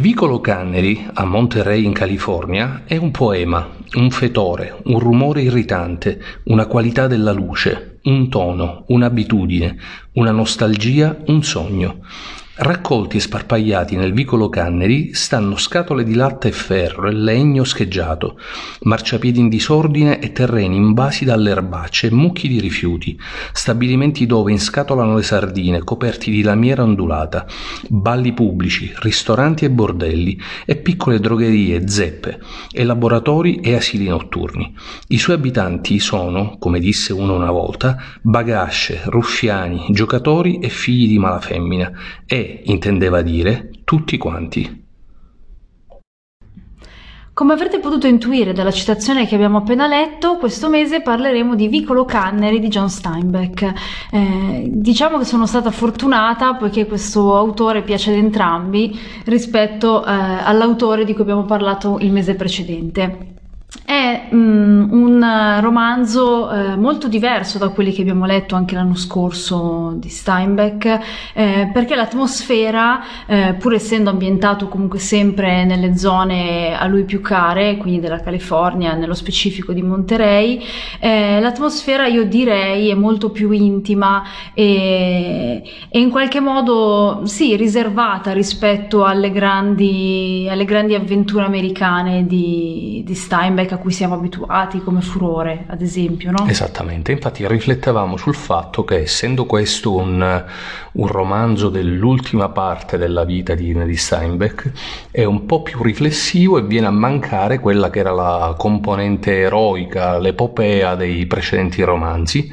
vicolo Cannery, a Monterey in California, è un poema, un fetore, un rumore irritante, una qualità della luce, un tono, un'abitudine, una nostalgia, un sogno. Raccolti e sparpagliati nel vicolo Canneri stanno scatole di latta e ferro e legno scheggiato, marciapiedi in disordine e terreni invasi dalle erbacce e mucchi di rifiuti, stabilimenti dove inscatolano le sardine coperti di lamiera ondulata, balli pubblici, ristoranti e bordelli e piccole drogherie, zeppe, e laboratori e asili notturni. I suoi abitanti sono, come disse uno una volta, bagasce, ruffiani, giocatori e figli di malafemmina e intendeva dire tutti quanti. Come avrete potuto intuire dalla citazione che abbiamo appena letto, questo mese parleremo di Vicolo Canneri di John Steinbeck. Eh, diciamo che sono stata fortunata poiché questo autore piace ad entrambi rispetto eh, all'autore di cui abbiamo parlato il mese precedente. È um, un romanzo eh, molto diverso da quelli che abbiamo letto anche l'anno scorso di Steinbeck, eh, perché l'atmosfera, eh, pur essendo ambientato comunque sempre nelle zone a lui più care, quindi della California, nello specifico di Monterey, eh, l'atmosfera io direi è molto più intima e, e, in qualche modo sì, riservata rispetto alle grandi, alle grandi avventure americane di, di Steinbeck a cui siamo abituati come furore, ad esempio, no? Esattamente, infatti riflettevamo sul fatto che essendo questo un, un romanzo dell'ultima parte della vita di, di Steinbeck, è un po' più riflessivo e viene a mancare quella che era la componente eroica, l'epopea dei precedenti romanzi,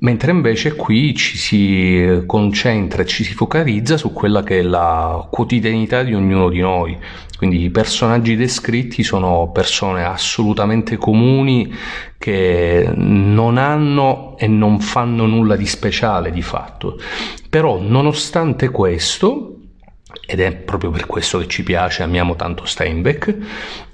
mentre invece qui ci si concentra e ci si focalizza su quella che è la quotidianità di ognuno di noi, quindi i personaggi descritti sono persone assolutamente comuni che non hanno e non fanno nulla di speciale di fatto. Però nonostante questo, ed è proprio per questo che ci piace, amiamo tanto Steinbeck,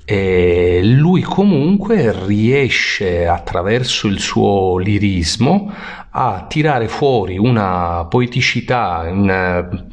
e lui comunque riesce attraverso il suo lirismo a tirare fuori una poeticità, una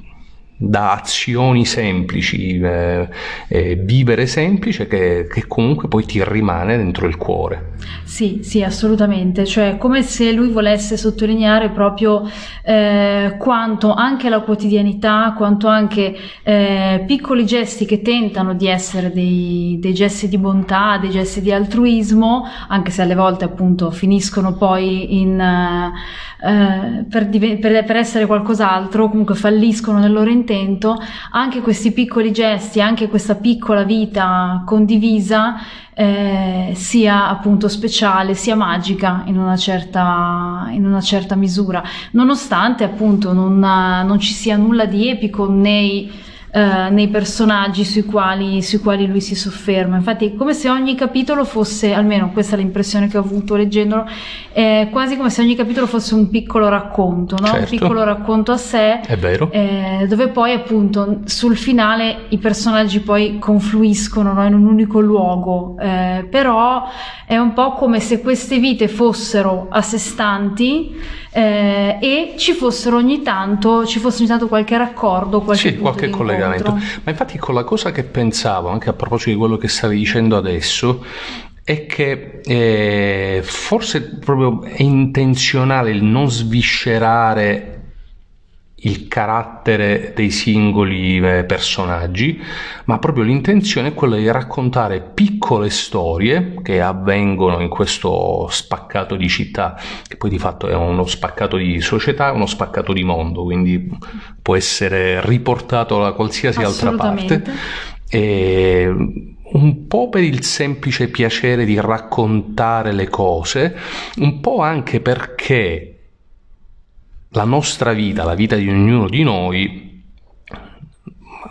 da azioni semplici, eh, eh, vivere semplice che, che, comunque poi ti rimane dentro il cuore. Sì, sì, assolutamente, cioè come se lui volesse sottolineare proprio eh, quanto anche la quotidianità, quanto anche eh, piccoli gesti che tentano di essere dei, dei, gesti di bontà, dei gesti di altruismo, anche se alle volte appunto finiscono poi in, eh, per, per, per essere qualcos'altro, comunque falliscono nel loro intento intento, anche questi piccoli gesti, anche questa piccola vita condivisa eh, sia appunto speciale, sia magica in una certa, in una certa misura, nonostante appunto non, non ci sia nulla di epico nei eh, nei personaggi sui quali, sui quali, lui si sofferma. Infatti è come se ogni capitolo fosse, almeno questa è l'impressione che ho avuto leggendolo, è quasi come se ogni capitolo fosse un piccolo racconto, no? certo. un piccolo racconto a sé, è vero. Eh, dove poi appunto sul finale i personaggi poi confluiscono no? in un unico luogo, eh, però è un po' come se queste vite fossero a sé stanti eh, e ci fossero ogni tanto, ci fosse ogni tanto qualche raccordo, qualche, sì, qualche collegamento. Ma infatti con la cosa che pensavo, anche a proposito di quello che stavi dicendo adesso, è che eh, forse proprio è intenzionale il non sviscerare il carattere dei singoli eh, personaggi, ma proprio l'intenzione è quella di raccontare piccole storie che avvengono in questo spaccato di città, che poi di fatto è uno spaccato di società, uno spaccato di mondo, quindi può essere riportato da qualsiasi altra parte. E un po' per il semplice piacere di raccontare le cose, un po' anche perché la nostra vita, la vita di ognuno di noi,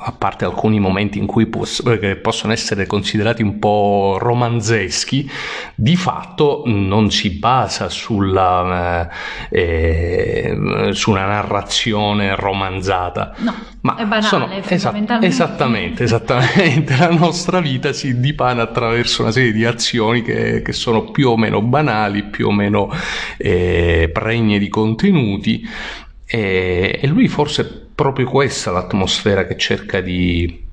a parte alcuni momenti in cui poss- possono essere considerati un po' romanzeschi, di fatto non si basa sulla, eh, eh, su una narrazione romanzata. No, ma è banale, sono, esa- esattamente, esattamente. La nostra vita si dipana attraverso una serie di azioni che, che sono più o meno banali, più o meno eh, pregne di contenuti. E, e lui forse proprio questa l'atmosfera che cerca di,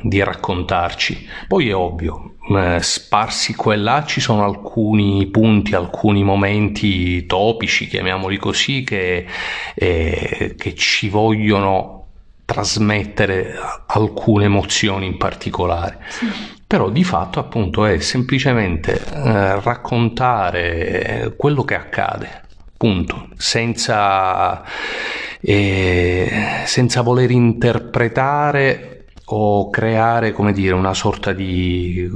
di raccontarci. Poi è ovvio, eh, sparsi qua e là ci sono alcuni punti, alcuni momenti topici, chiamiamoli così, che, eh, che ci vogliono trasmettere alcune emozioni in particolare. Sì. Però di fatto appunto è semplicemente eh, raccontare quello che accade, punto, senza, eh, senza voler interpretare o creare, come dire, una sorta di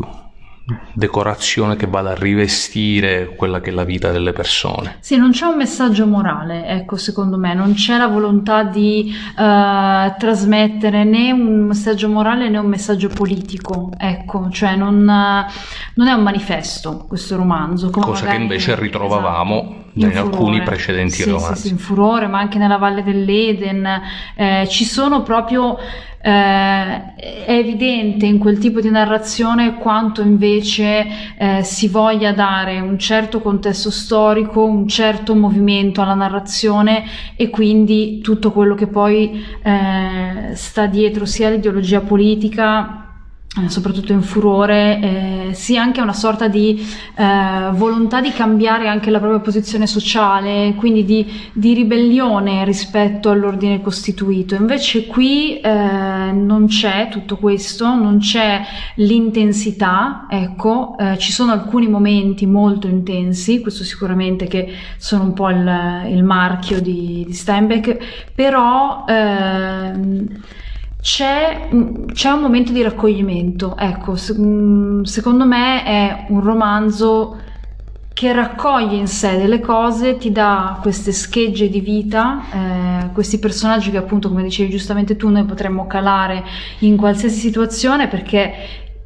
decorazione che vada a rivestire quella che è la vita delle persone. Sì, non c'è un messaggio morale, ecco, secondo me, non c'è la volontà di uh, trasmettere né un messaggio morale né un messaggio politico, ecco, cioè non, uh, non è un manifesto questo romanzo. Cosa che invece ritrovavamo esatto in, alcuni precedenti sì, romanzi. Sì, sì, in furore, ma anche nella Valle dell'Eden. Eh, ci sono proprio eh, è evidente in quel tipo di narrazione quanto invece eh, si voglia dare un certo contesto storico, un certo movimento alla narrazione e quindi tutto quello che poi eh, sta dietro sia l'ideologia politica soprattutto in furore, eh, sia anche una sorta di eh, volontà di cambiare anche la propria posizione sociale, quindi di, di ribellione rispetto all'ordine costituito. Invece qui eh, non c'è tutto questo, non c'è l'intensità, ecco, eh, ci sono alcuni momenti molto intensi, questo sicuramente che sono un po' il, il marchio di, di Steinbeck, però ehm, c'è, c'è, un momento di raccoglimento. Ecco, mm, secondo me è un romanzo che raccoglie in sé delle cose, ti dà queste schegge di vita, eh, questi personaggi che appunto, come dicevi giustamente tu, noi potremmo calare in qualsiasi situazione perché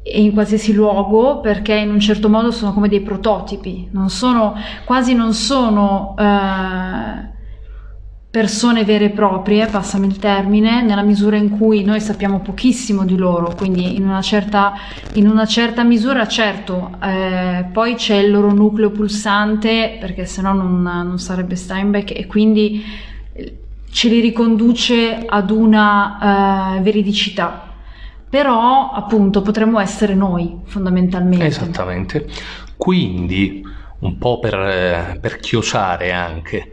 e in qualsiasi luogo perché in un certo modo sono come dei prototipi, non sono, quasi non sono eh, persone vere e proprie, passami il termine, nella misura in cui noi sappiamo pochissimo di loro, quindi in una certa, in una certa misura certo, eh, poi c'è il loro nucleo pulsante, perché sennò non, non sarebbe Steinbeck, e quindi eh, ce li riconduce ad una uh, veridicità. Però appunto potremmo essere noi fondamentalmente. Esattamente. Quindi, un po' per, eh, per chiosare anche,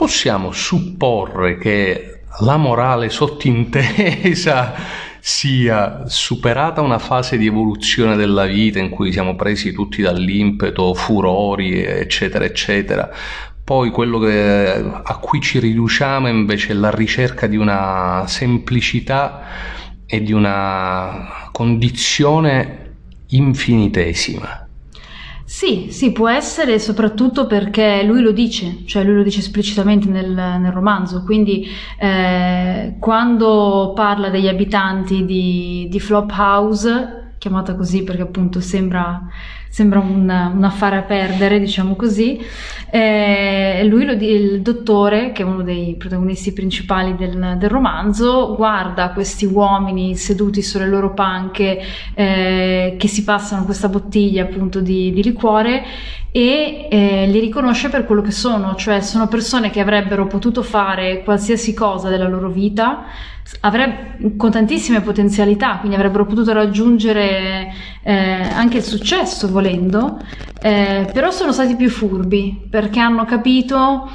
possiamo supporre che la morale sottintesa sia superata una fase di evoluzione della vita in cui siamo presi tutti dall'impeto, furori, eccetera, eccetera. Poi quello che, a cui ci riduciamo invece è la ricerca di una semplicità e di una condizione infinitesima. Sì, sì, può essere soprattutto perché lui lo dice, cioè lui lo dice esplicitamente nel, nel romanzo, quindi eh, quando parla degli abitanti di, di Flop House, chiamata così perché appunto sembra sembra un, un affare a perdere, diciamo così. Eh, lui, lo, il dottore, che è uno dei protagonisti principali del, del romanzo, guarda questi uomini seduti sulle loro panche eh, che si passano questa bottiglia appunto di, di liquore e eh, li riconosce per quello che sono, cioè sono persone che avrebbero potuto fare qualsiasi cosa della loro vita avrebbe, con tantissime potenzialità, quindi avrebbero potuto raggiungere eh, anche il successo volendo, eh, però sono stati più furbi perché hanno capito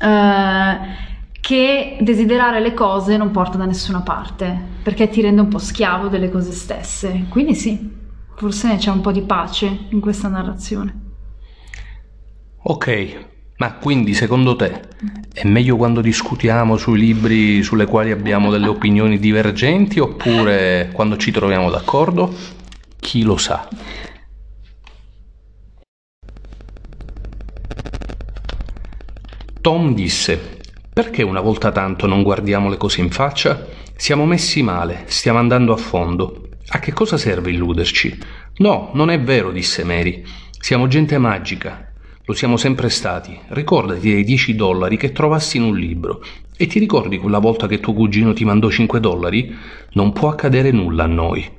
eh, che desiderare le cose non porta da nessuna parte, perché ti rende un po' schiavo delle cose stesse. Quindi sì, forse c'è un po' di pace in questa narrazione. Ok, ma quindi secondo te è meglio quando discutiamo sui libri sulle quali abbiamo delle opinioni divergenti oppure quando ci troviamo d'accordo? Chi lo sa? Tom disse, perché una volta tanto non guardiamo le cose in faccia? Siamo messi male, stiamo andando a fondo. A che cosa serve illuderci? No, non è vero, disse Mary. Siamo gente magica, lo siamo sempre stati. Ricordati dei 10 dollari che trovassi in un libro. E ti ricordi quella volta che tuo cugino ti mandò 5 dollari? Non può accadere nulla a noi.